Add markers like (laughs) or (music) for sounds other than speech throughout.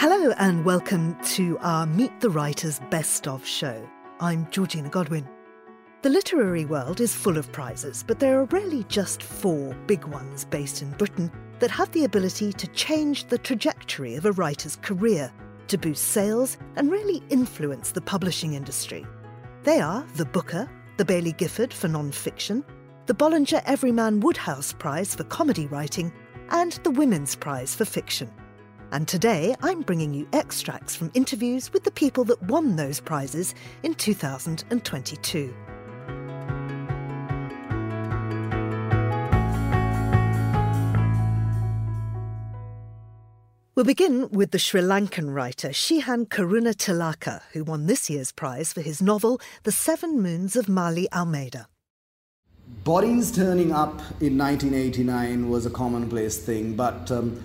Hello, and welcome to our Meet the Writers Best of show. I'm Georgina Godwin. The literary world is full of prizes, but there are rarely just four big ones based in Britain that have the ability to change the trajectory of a writer's career, to boost sales, and really influence the publishing industry. They are the Booker, the Baillie Gifford for non fiction, the Bollinger Everyman Wodehouse Prize for comedy writing, and the Women's Prize for fiction. And today I'm bringing you extracts from interviews with the people that won those prizes in 2022. We'll begin with the Sri Lankan writer Shehan Karunatilaka, who won this year's prize for his novel The Seven Moons of Maali Almeida. Bodies turning up in 1989 was a commonplace thing, but um,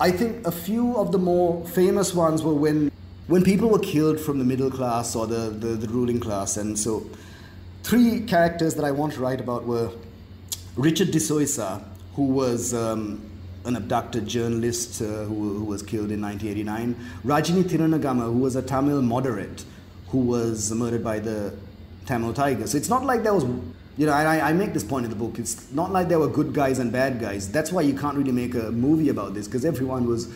I think a few of the more famous ones were when when people were killed from the middle class or the, the, the ruling class. And so, three characters that I want to write about were Richard de Zoysa, who was um, an abducted journalist uh, who, who, was killed in 1989, Rajini Thiranagama, who was a Tamil moderate who was murdered by the Tamil Tigers. So it's not like there was you know, I, I make this point in the book. It's not like there were good guys and bad guys. That's why you can't really make a movie about this because everyone was.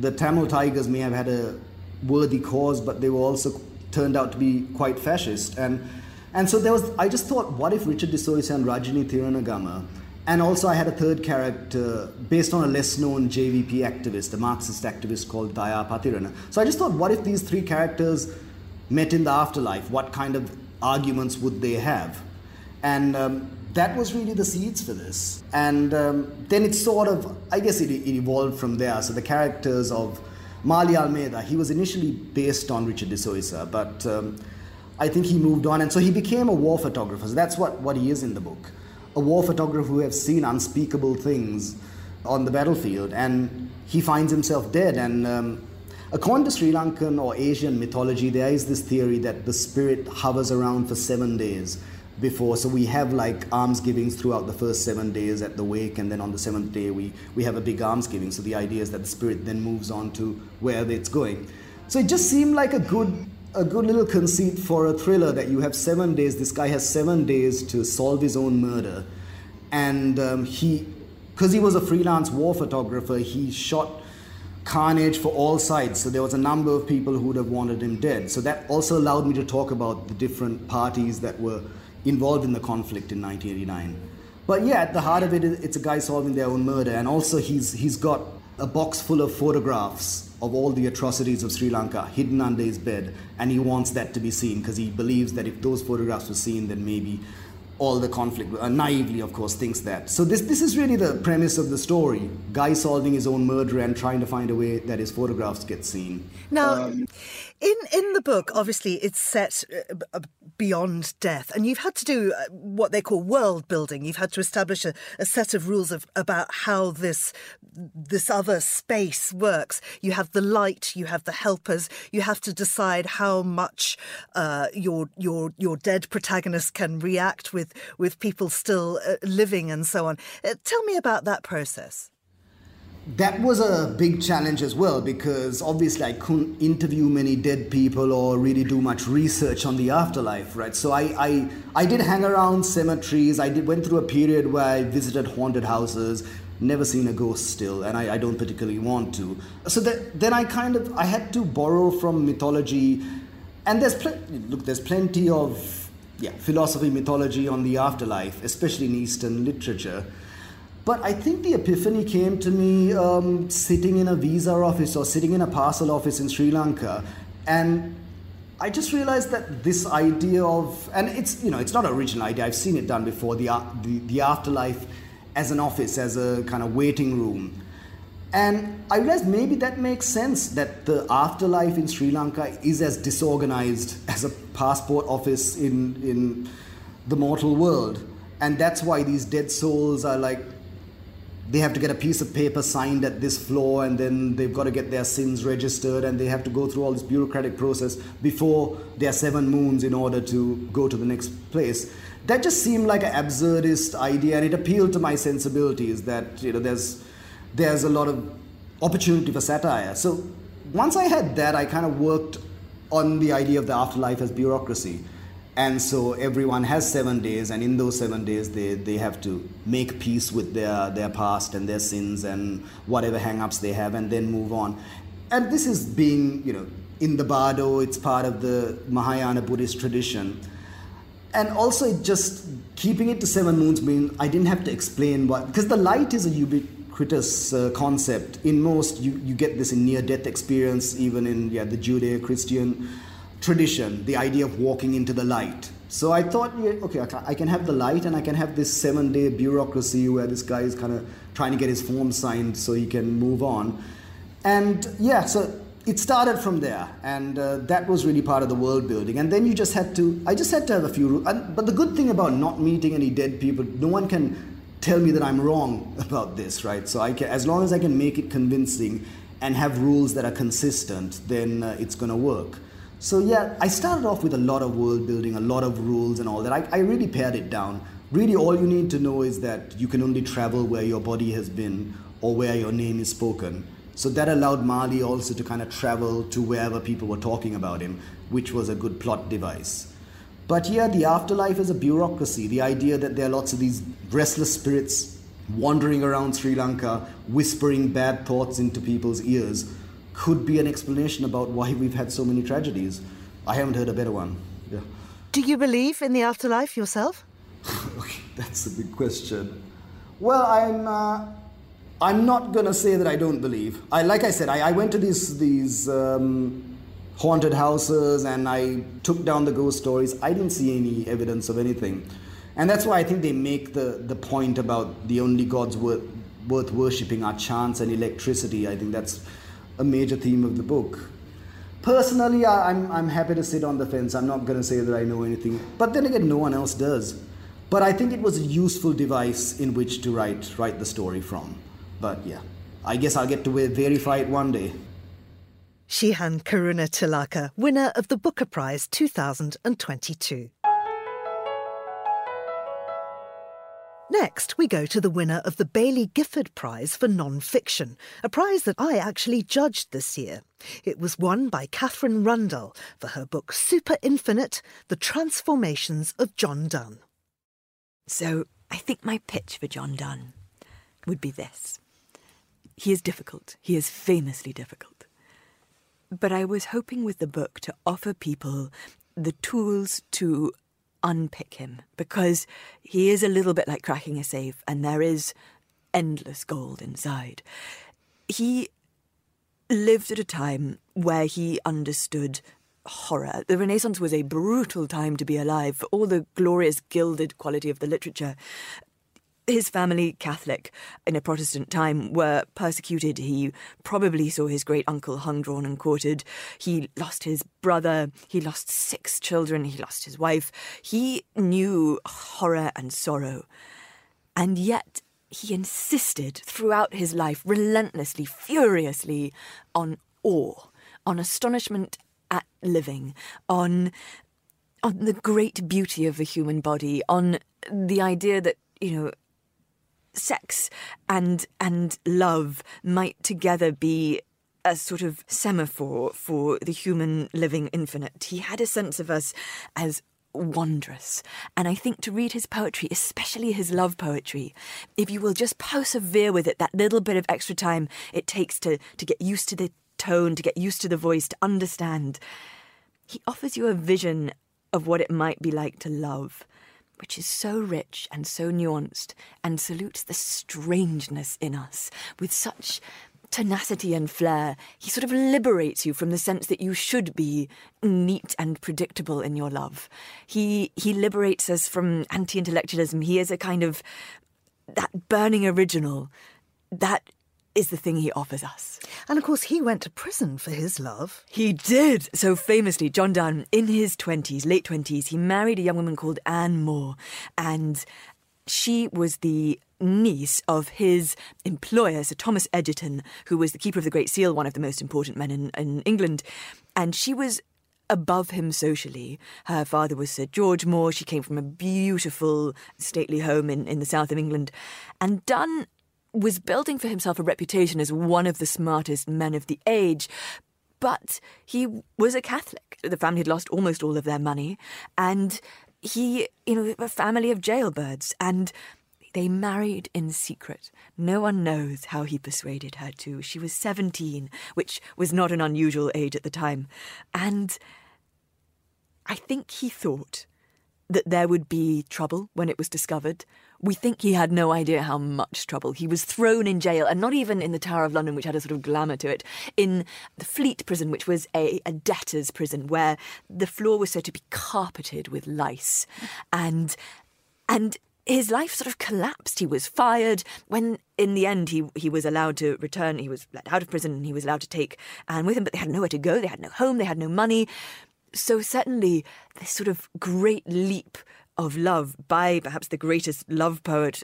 The Tamil Tigers may have had a worthy cause, but they were also turned out to be quite fascist. And and so there was. I just thought, what if Richard de Zoysa and Rajini Thiranagama, and also I had a third character based on a less-known JVP activist, a Marxist activist called Daya Pathirana. So I just thought, what if these three characters met in the afterlife? What kind of arguments would they have? And um, that was really the seeds for this. And um, then it sort of, I guess it, it, evolved from there. So the characters of Maali Almeida, he was initially based on Richard de Zoysa, but um, I think he moved on. And so he became a war photographer. So that's what, what he is in the book a war photographer who has seen unspeakable things on the battlefield. And he finds himself dead. And um, according to Sri Lankan or Asian mythology, there is this theory that the spirit hovers around for seven days before. So we have like almsgivings throughout the first seven days at the wake, and then on the seventh day we, we have a big almsgiving. So the idea is that the spirit then moves on to where it's going. So it just seemed like a good a good little conceit for a thriller that you have seven days. This guy has seven days to solve his own murder, and um, he, because he was a freelance war photographer, he shot carnage for all sides. So there was a number of people who would have wanted him dead. So that also allowed me to talk about the different parties that were involved in the conflict in 1989. But yeah, at the heart of it, it's a guy solving their own murder, and also he's he's got a box full of photographs of all the atrocities of Sri Lanka hidden under his bed, and he wants that to be seen because he believes that if those photographs were seen, then maybe all the conflict, uh, naively, of course, thinks that. So this this is really the premise of the story: guy solving his own murder and trying to find a way that his photographs get seen. Now, um, in in the book, obviously, it's set uh, beyond death, and you've had to do uh, what they call world building. You've had to establish a, a set of rules of about how this this other space works. You have the light, you have the helpers. You have to decide how much uh, your your your dead protagonist can react with with people still uh, living and so on. Tell me about that process that was a big challenge as well because obviously I couldn't interview many dead people or really do much research on the afterlife, right? So I, I, I did hang around cemeteries. I did, went through a period where I visited haunted houses, never seen a ghost still, and I, I don't particularly want to. So that, then I kind of I had to borrow from mythology, and there's pl- look there's plenty of yeah philosophy mythology on the afterlife, especially in Eastern literature. But I think the epiphany came to me um, sitting in a visa office or sitting in a parcel office in Sri Lanka. And I just realized that this idea of, and it's, you know, it's not an original idea, I've seen it done before, the, the, the afterlife as an office, as a kind of waiting room. And I realized maybe that makes sense that the afterlife in Sri Lanka is as disorganized (laughs) as a passport office in, in the mortal world. And that's why these dead souls are like they have to get a piece of paper signed at this floor and then they've got to get their sins registered and they have to go through all this bureaucratic process before their seven moons in order to go to the next place that just seemed like an absurdist idea and it appealed to my sensibilities that you know there's there's a lot of opportunity for satire so once I had that, I kind of worked on the idea of the afterlife as bureaucracy. And so everyone has seven days, and in those seven days, they, they have to make peace with their, their past and their sins and whatever hang ups they have, and then move on. And this is being, you know, in the Bardo, it's part of the Mahayana Buddhist tradition. And also, just keeping it to seven moons means I didn't have to explain what, because the light is a ubiquitous uh, concept. In most, you, you get this in near death experience, even in yeah, the Judeo Christian tradition, the idea of walking into the light. So I thought, okay, I can have the light and I can have this seven day bureaucracy where this guy is kind of trying to get his form signed so he can move on. And yeah, so it started from there, and uh, that was really part of the world building. And then you just had to, I just had to have a few rules. But the good thing about not meeting any dead people, no one can tell me that I'm wrong (laughs) about this, right? So I can, as long as I can make it convincing and have rules that are consistent, then uh, it's going to work. So yeah, I started off with a lot of world building, a lot of rules and all that. I, I really pared it down. Really, all you need to know is that you can only travel where your body has been or where your name is spoken so that allowed Maali also to kind of travel to wherever people were talking about him, which was a good plot device. But yeah, the afterlife is a bureaucracy. The idea that there are lots of these restless spirits wandering around Sri Lanka, whispering bad thoughts into people's ears, could be an explanation about why we've had so many tragedies. I haven't heard a better one. Yeah. Do you believe in the afterlife yourself? (laughs) That's a big question. Well, I'm. Uh, I'm not going to say that I don't believe. I, like I said, I, I went to these, these um, haunted houses and I took down the ghost stories. I didn't see any evidence of anything. And that's why I think they make the, the point about the only gods worth, worth worshipping are chance and electricity. I think that's a major theme of the book. Personally, I, I'm, I'm happy to sit on the fence. I'm not going to say that I know anything. But then again, no one else does. But I think it was a useful device in which to write, write the story from. But yeah, I guess I'll get to verify it one day. Shehan Karunatilaka, winner of the Booker Prize 2022. Next, we go to the winner of the Baillie Gifford Prize for Non-Fiction, a prize that I actually judged this year. It was won by Katherine Rundell for her book Super Infinite The Transformations of John Donne. So, I think my pitch for John Donne would be this. He is difficult. He is famously difficult. But I was hoping with the book to offer people the tools to unpick him because he is a little bit like cracking a safe and there is endless gold inside. He lived at a time where he understood horror. The Renaissance was a brutal time to be alive for all the glorious gilded quality of the literature his family, Catholic, in a Protestant time, were persecuted. He probably saw his great uncle hung, drawn, and quartered. He lost his brother. He lost six children. He lost his wife. He knew horror and sorrow. And yet, he insisted throughout his life, relentlessly, furiously, on awe, on astonishment at living, on on the great beauty of the human body, on the idea that, you know, sex and and love might together be a sort of semaphore for the human living infinite. He had a sense of us as wondrous. And I think to read his poetry, especially his love poetry, if you will just persevere with it, that little bit of extra time it takes to, to get used to the tone, to get used to the voice, to understand, he offers you a vision of what it might be like to love which is so rich and so nuanced and salutes the strangeness in us with such tenacity and flair. He sort of liberates you from the sense that you should be neat and predictable in your love. He he liberates us from anti-intellectualism. He is a kind of that burning original that is the thing he offers us. And of course, he went to prison for his love. He did. So famously, John Donne, in his 20s, late 20s, he married a young woman called Anne More. And she was the niece of his employer, Sir Thomas Egerton, who was the keeper of the Great Seal, one of the most important men in, in England. And she was above him socially. Her father was Sir George More. She came from a beautiful, stately home in, in the south of England. And Donne was building for himself a reputation as one of the smartest men of the age. but he was a Catholic. The family had lost almost all of their money, and he, you know, a family of jailbirds, and they married in secret. No one knows how he persuaded her to. She was 17, which was not an unusual age at the time. And I think he thought that there would be trouble when it was discovered. We think he had no idea how much trouble. He was thrown in jail, and not even in the Tower of London, which had a sort of glamour to it, in the Fleet prison, which was a, a debtor's prison, where the floor was said to be carpeted with lice. And and his life sort of collapsed. He was fired. When in the end he he was allowed to return, he was let out of prison and he was allowed to take Anne with him, but they had nowhere to go, they had no home, they had no money. So certainly this sort of great leap of love by perhaps the greatest love poet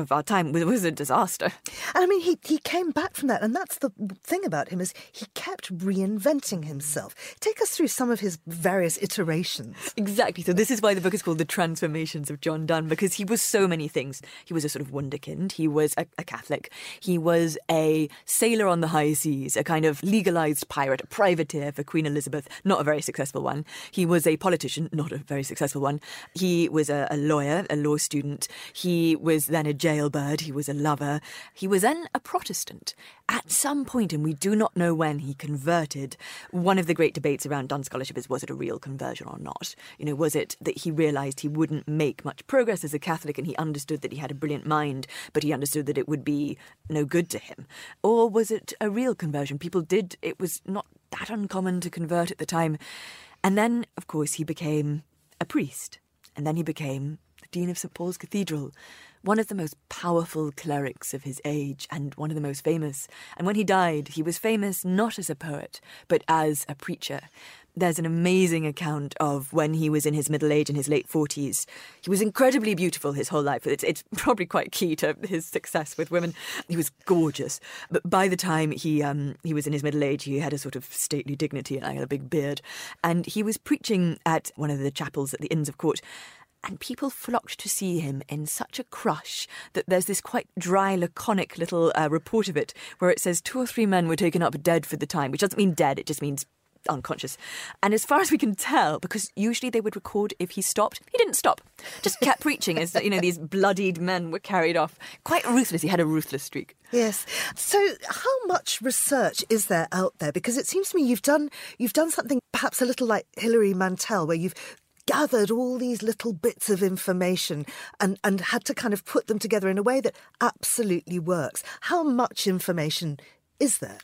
of our time was, was a disaster. And I mean, he, he came back from that, and that's the thing about him is he kept reinventing himself. Take us through some of his various iterations. Exactly. So this is why the book is called The Transformations of John Donne, because he was so many things. He was a sort of wunderkind. He was a, a Catholic. He was a sailor on the high seas, a kind of legalized pirate, a privateer for Queen Elizabeth, not a very successful one. He was a politician, not a very successful one. He was a, a lawyer, a law student. He was then a jailbird, he was a lover, he was then a Protestant. At some point, and we do not know when, he converted. One of the great debates around Donne scholarship is was it a real conversion or not? You know, was it that he realised he wouldn't make much progress as a Catholic and he understood that he had a brilliant mind, but he understood that it would be no good to him? Or was it a real conversion? People did, it was not that uncommon to convert at the time. And then, of course, he became a priest. And then he became the Dean of St. Paul's Cathedral one of the most powerful clerics of his age and one of the most famous. And when he died, he was famous not as a poet, but as a preacher. There's an amazing account of when he was in his middle age, in his late 40s. He was incredibly beautiful his whole life. It's, it's probably quite key to his success with women. He was gorgeous. But by the time he, um, he was in his middle age, he had a sort of stately dignity and had a big beard. And he was preaching at one of the chapels at the Inns of Court and people flocked to see him in such a crush that there's this quite dry, laconic little uh, report of it where it says two or three men were taken up dead for the time, which doesn't mean dead, it just means unconscious. And as far as we can tell, because usually they would record if he stopped, he didn't stop. Just kept (laughs) preaching as you know these bloodied men were carried off. Quite ruthless. He had a ruthless streak. Yes. So how much research is there out there? Because it seems to me you've done you've done something perhaps a little like Hilary Mantel, where you've gathered all these little bits of information and, and had to kind of put them together in a way that absolutely works. How much information is there?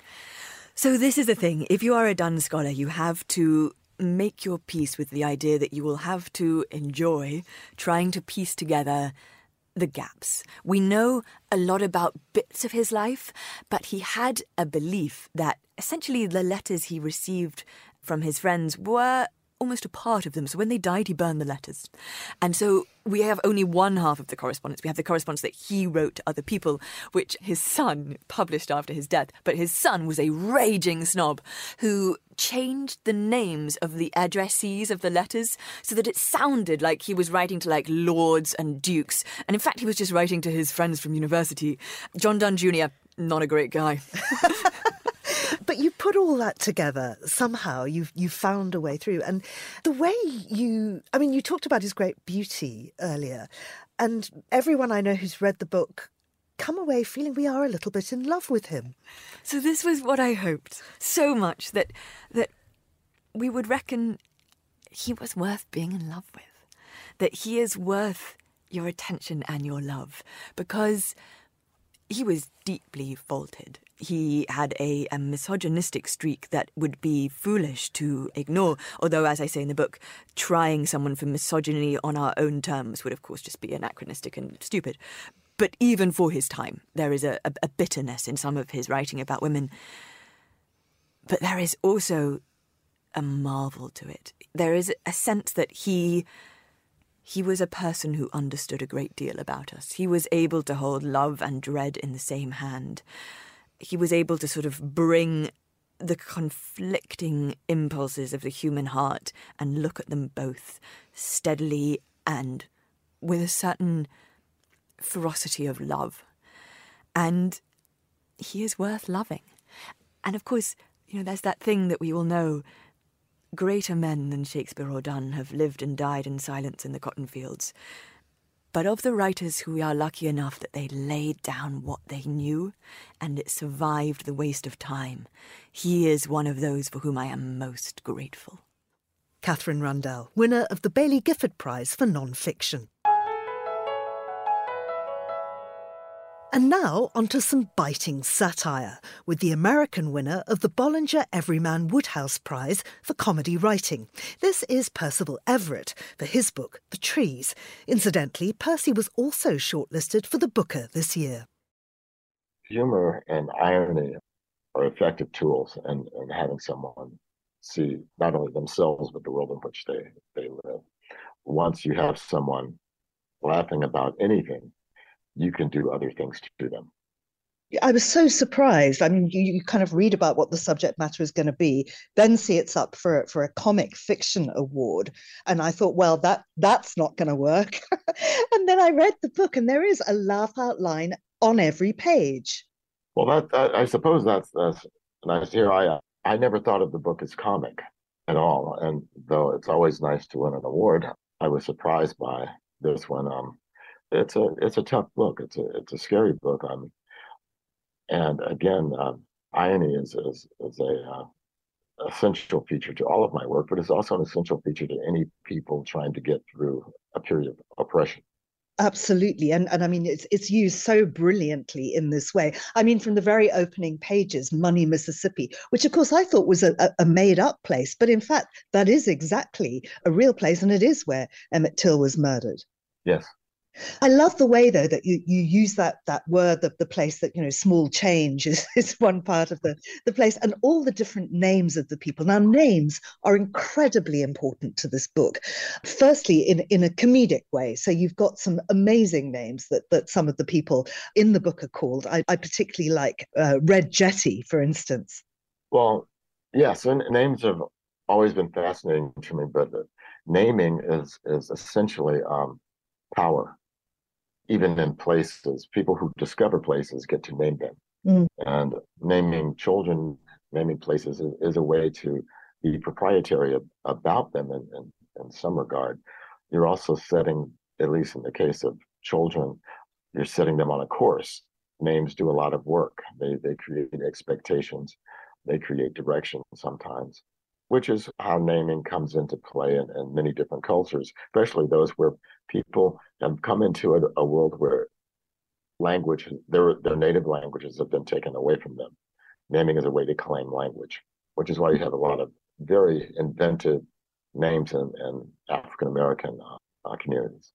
So, this is the thing. If you are a Donne scholar, you have to make your peace with the idea that you will have to enjoy trying to piece together the gaps. We know a lot about bits of his life, but he had a belief that essentially the letters he received from his friends were almost a part of them. So when they died, he burned the letters. And so we have only one half of the correspondence. We have the correspondence that he wrote to other people, which his son published after his death. But his son was a raging snob who changed the names of the addressees of the letters so that it sounded like he was writing to like lords and dukes. And in fact, he was just writing to his friends from university. John Donne Jr., not a great guy. (laughs) But you put all that together somehow. You you found a way through, and the way you. I mean, you talked about his great beauty earlier, and everyone I know who's read the book come away feeling we are a little bit in love with him. So this was what I hoped so much that that we would reckon he was worth being in love with, that he is worth your attention and your love because he was deeply faulted he had a, a, misogynistic streak that would be foolish to ignore. Although, as I say in the book, trying someone for misogyny on our own terms would, of course, just be anachronistic and stupid. But even for his time, there is a, a, bitterness in some of his writing about women. But there is also a marvel to it. There is a sense that he he was a person who understood a great deal about us. He was able to hold love and dread in the same hand he was able to sort of bring the conflicting impulses of the human heart and look at them both steadily and with a certain ferocity of love. And he is worth loving. And of course, You know, there's that thing that we all know. Greater men than Shakespeare or Donne have lived and died in silence in the cotton fields. But of the writers who are lucky enough that they laid down what they knew and it survived the waste of time, he is one of those for whom I am most grateful. Katherine Rundell, winner of the Baillie Gifford Prize for Non-Fiction. And now onto some biting satire with the American winner of the Bollinger Everyman Wodehouse Prize for comedy writing. This is Percival Everett for his book The Trees. Incidentally, Percy was also shortlisted for the Booker this year. Humor and irony are effective tools in, in having someone see not only themselves but the world in which they, they live. Once you have someone laughing about anything, you can do other things to them. I was so surprised. I mean, you, you kind of read about what the subject matter is going to be, then see it's up for for a comic fiction award, and I thought, well, that that's not going to work. (laughs) and then I read the book, and there is a laugh out line on every page. Well, that, that I suppose that's that's nice. Here, I I never thought of the book as comic at all, and though it's always nice to win an award, I was surprised by this one. Um, it's a it's a tough book. It's a it's a scary book. Um, and again, um, irony is is is a uh, essential feature to all of my work, but it's also an essential feature to any people trying to get through a period of oppression. Absolutely, and and I mean it's it's used so brilliantly in this way. I mean, from the very opening pages, Money, Mississippi, which of course I thought was a, a made up place, but in fact that is exactly a real place, and it is where Emmett Till was murdered. Yes, I love the way though that you, you use that that word, the, the place that, you know, small change is, (laughs) is one part of the, the place and all the different names of the people. Now, names are incredibly important to this book. Firstly, in, in a comedic way. So you've got some amazing names that, that some of the people in the book are called. I, I particularly like uh, Red Jetty, for instance. Well, yes, and names have always been fascinating to me, but naming is is essentially um, power even in places, people who discover places get to name them. Mm. And naming children, naming places is, is, a way to be proprietary of, about them in, in, in some regard. You're also setting, at least in the case of children, you're setting them on a course. Names do a lot of work. They they create expectations, they create direction sometimes, which is how naming comes into play in, in many different cultures, especially those where people have come into a, a world where language, their their native languages have been taken away from them. Naming is a way to claim language, which is why you have a lot of very inventive names in, in African American uh, communities.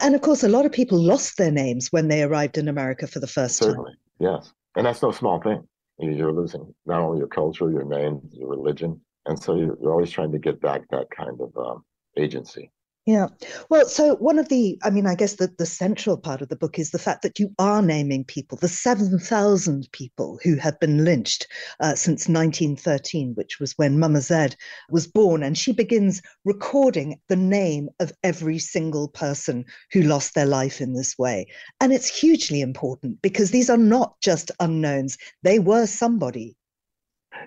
And of course, a lot of people lost their names when they arrived in America for the first Certainly, time. yes. And that's no small thing. You're losing not only your culture, your name, your religion. And so you're always trying to get back that kind of um, agency. Yeah. Well, so one of the, I mean, I guess the, the central part of the book is the fact that you are naming people, the 7,000 people who have been lynched uh, since 1913, which was when Mama Z was born. And she begins recording the name of every single person who lost their life in this way. And it's hugely important because these are not just unknowns, they were somebody.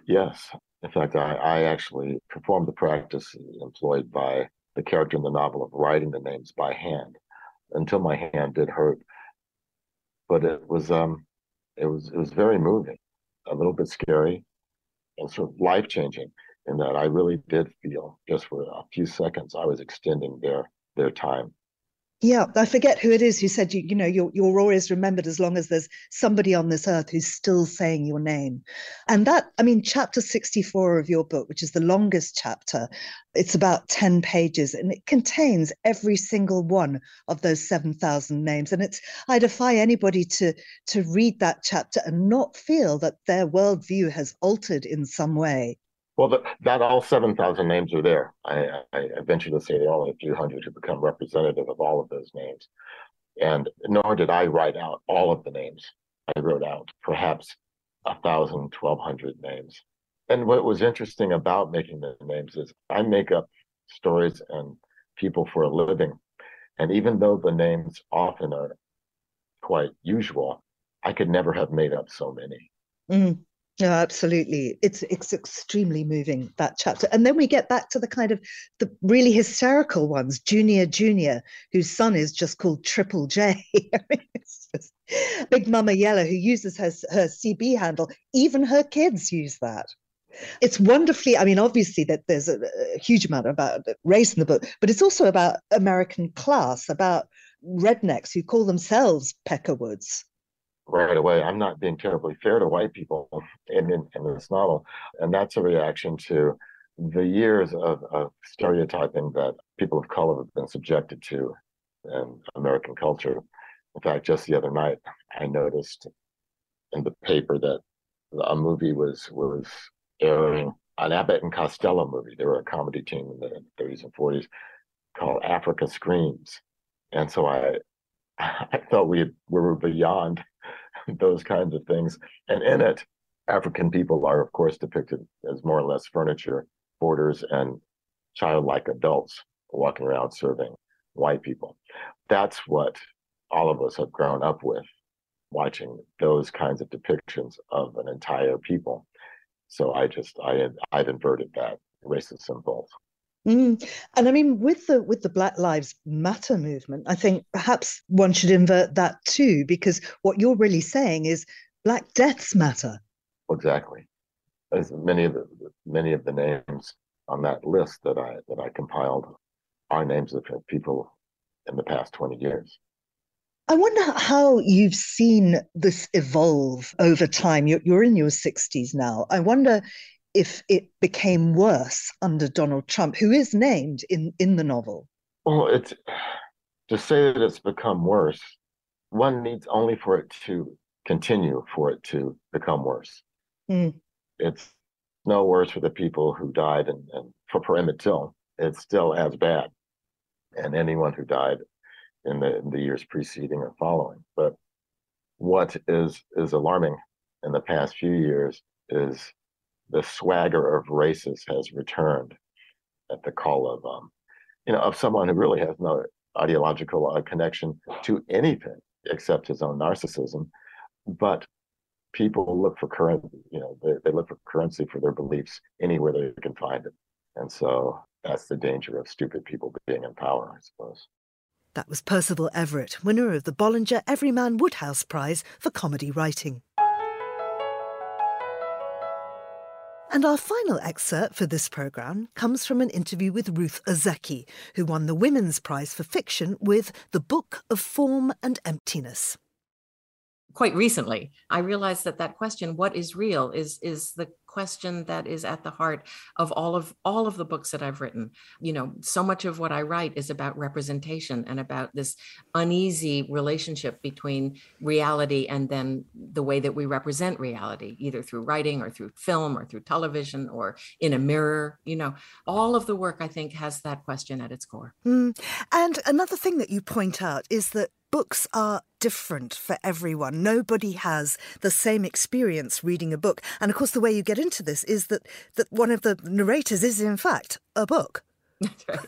Yes. In fact, I, I actually performed the practice employed by the character in the novel of writing the names by hand until my hand did hurt. But it was um it was it was very moving, a little bit scary, and sort of life changing in that I really did feel just for a few seconds I was extending their their time yeah, I forget who it is who said you you know you're you're always remembered as long as there's somebody on this earth who's still saying your name. And that I mean chapter 64 of your book, which is the longest chapter, it's about 10 pages and it contains every single one of those 7,000 names and it's I defy anybody to to read that chapter and not feel that their worldview has altered in some way. Well, the, not all 7,000 names are there. I, I, venture to say there are only a few hundred who become representative of all of those names. And nor did I write out all of the names. I wrote out perhaps a thousand, twelve hundred names. And what was interesting about making the names is I make up stories and people for a living. And even though the names often are quite usual, I could never have made up so many. Mm No, absolutely. It's it's extremely moving that chapter, and then we get back to the kind of the really hysterical ones. Junior, Junior, whose son is just called Triple J. (laughs) just, Big Mama Yellow, who uses her her CB handle. Even her kids use that. It's wonderfully. I mean, obviously that there's a, a huge amount about race in the book, but it's also about American class, about rednecks who call themselves Peckerwoods right away. I'm not being terribly fair to white people in, in, in this novel. And that's a reaction to the years of, of stereotyping that people of color have been subjected to in American culture. In fact, just the other night, I noticed in the paper that a movie was was airing, an Abbott and Costello movie. They were a comedy team in the 30s and 40s called Africa Screams. And so I (laughs) I we, we were beyond (laughs) those kinds of things. And in it, African people are, of course, depicted as more or less furniture, boarders, and childlike adults walking around serving white people. That's what all of us have grown up with, watching those kinds of depictions of an entire people. So I just I I've inverted that racist impulse. Mm. And I mean, with the with the Black Lives Matter movement, I think perhaps one should invert that too, because what you're really saying is Black deaths matter. Exactly, as many of the many of the names on that list that I that I compiled are names of people in the past twenty years. I wonder how you've seen this evolve over time. You're, you're in your 60s now. I wonder if it became worse under Donald Trump, who is named in, in the novel. Well, it's to say that it's become worse, one needs only for it to continue for it to become worse. Mm. It's no worse for the people who died and, and for, for Emmett Till. It's still as bad. And anyone who died in the, in the years preceding or following. But what is is alarming in the past few years is the swagger of races has returned at the call of um, you know of someone who really has no ideological uh, connection to anything except his own narcissism. But people look for current you know they, they look for currency for their beliefs anywhere they can find it. And so that's the danger of stupid people being in power i suppose. That was Percival Everett, winner of the Bollinger Everyman Wodehouse Prize for Comedy Writing. And our final excerpt for this programme comes from an interview with Ruth Ozeki, who won the Women's Prize for Fiction with The Book of Form and Emptiness. Quite recently i realized that that question what is real? is is the question that is at the heart of all of all of the books that i've written. You know so much of what i write is about representation and about this uneasy relationship between reality and then the way that we represent reality either through writing or through film or through television or in a mirror you know. All of the work i think has that question at its core. Mm. and another thing that you point out is that books are different for everyone. Nobody has the same experience reading a book. And of course, the way you get into this is that, that one of the narrators is, in fact, a book. That's right.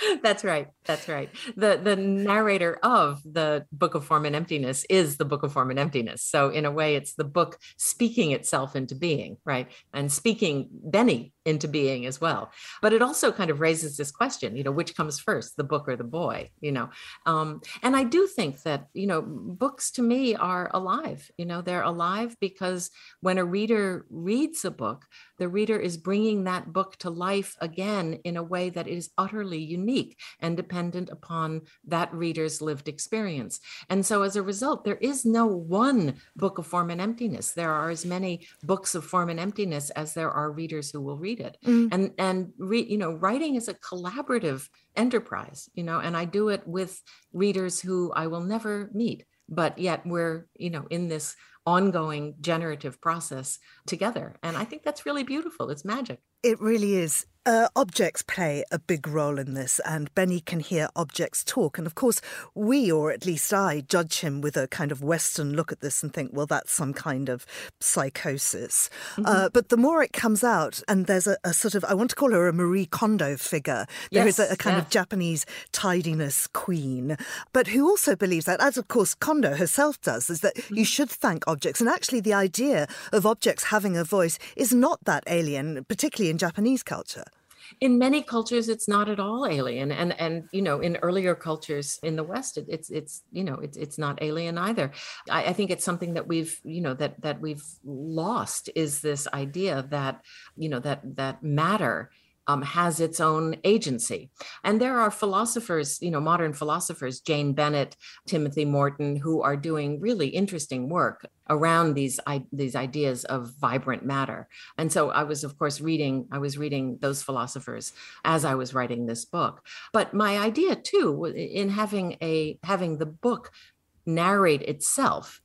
(laughs) That's right. That's right. The the narrator of the Book of Form and Emptiness is the Book of Form and Emptiness. So in a way, it's the book speaking itself into being, right? And speaking Benny into being as well. But it also kind of raises this question, you know, which comes first, the book or the boy, you know? Um, and I do think that, you know, books to me are alive, you know, they're alive because when a reader reads a book, the reader is bringing that book to life again in a way that is utterly unique and dependent upon that reader's lived experience. And so as a result, there is no one book of form and emptiness. There are as many books of form and emptiness as there are readers who will read it mm. and and re, you know writing is a collaborative enterprise you know and i do it with readers who i will never meet but yet we're you know in this ongoing generative process together. And i think that's really beautiful. It's magic. It really is uh, objects play a big role in this, and Benny can hear objects talk. And of course, we, or at least I, judge him with a kind of Western look at this and think, well, that's some kind of psychosis. Mm-hmm. Uh, but the more it comes out, and there's a, a, sort of, I want to call her a Marie Kondo figure. There yes, is a, a kind yeah. of Japanese tidiness queen, but who also believes that, as of course Kondo herself does, is that mm-hmm. you should thank objects objects. And actually, the idea of objects having a voice is not that alien, particularly in Japanese culture in many cultures it's not at all alien and and you know in earlier cultures in the west it, it's it's you know it's it's not alien either. I, I, think it's something that we've you know that that we've lost is this idea that you know that that matter um, has its own agency. And there are philosophers, you know, modern philosophers, Jane Bennett, Timothy Morton, who are doing really interesting work around these I, these ideas of vibrant matter. And so I was, of course, reading. I was reading those philosophers as I was writing this book. But my idea too, in having a having the book narrate itself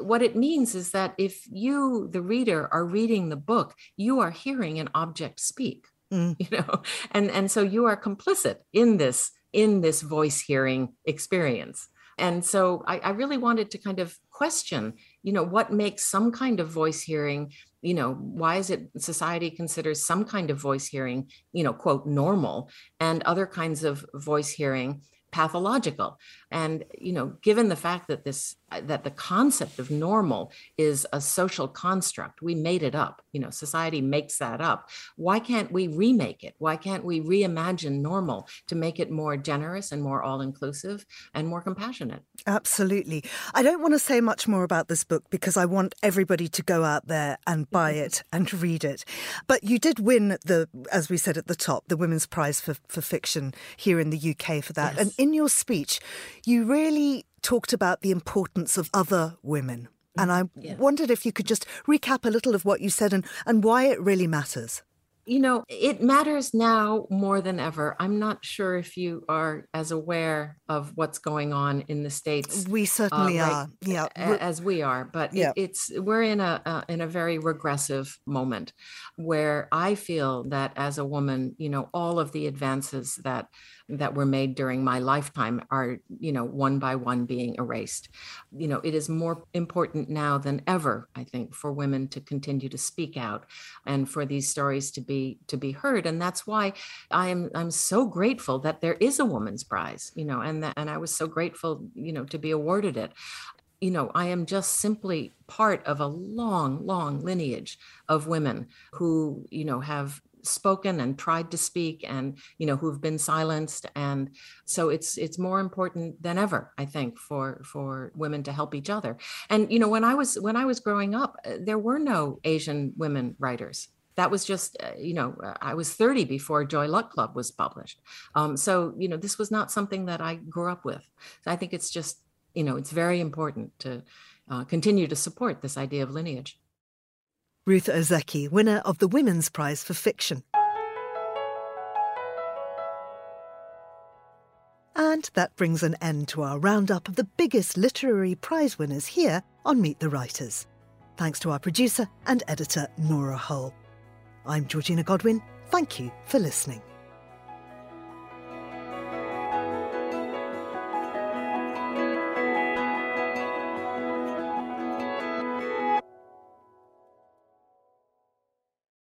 what it means is that if you the reader are reading the book you are hearing an object speak mm. you know and and so you are complicit in this in this voice hearing experience and so I, I really wanted to kind of question you know what makes some kind of voice hearing you know why is it society considers some kind of voice hearing you know quote normal and other kinds of voice hearing pathological and you know given the fact that this that the concept of normal is a social construct. We made it up. You know society makes that up. Why can't we remake it? Why can't we reimagine normal to make it more generous and more all inclusive and more compassionate? Absolutely. I don't want to say much more about this book because i want everybody to go out there and buy mm-hmm. it and read it. But you did win the as we said at the top the women's prize for, for fiction here in the uk for that. Yes. and in your speech you really talked about the importance of other women. And I yeah. wondered if you could just recap a little of what you said and, and why it really matters you know, it matters now more than ever. I'm not sure if you are as aware of what's going on in the states. We certainly uh, are, yeah, as we are. But yeah. It, it's we're in a uh, in a very regressive moment, where I feel that as a woman, you know, all of the advances that that were made during my lifetime are, you know, one by one being erased. You know, it is more important now than ever, I think, for women to continue to speak out and for these stories to be to be heard. And that's why I am I'm so grateful that there is a woman's prize, you know, and that and I was so grateful, you know, to be awarded it you know, I am just simply part of a long, long lineage of women who, you know, have spoken and tried to speak and you know who've been silenced. And so it's it's more important than ever i think for for women to help each other. And you know when i was when i was growing up uh, there were no asian women writers. That was just uh, you know uh, i was 30 before joy luck club was published. Um, so you know this was not something that i grew up with. So i think it's just you know it's very important to uh, continue to support this idea of lineage Ruth Ozeki, winner of the Women's Prize for Fiction. And that brings an end to our roundup of the biggest literary prize winners here on Meet the Writers. Thanks to our producer and editor, Nora Hull. I'm Georgina Godwin. Thank you for listening.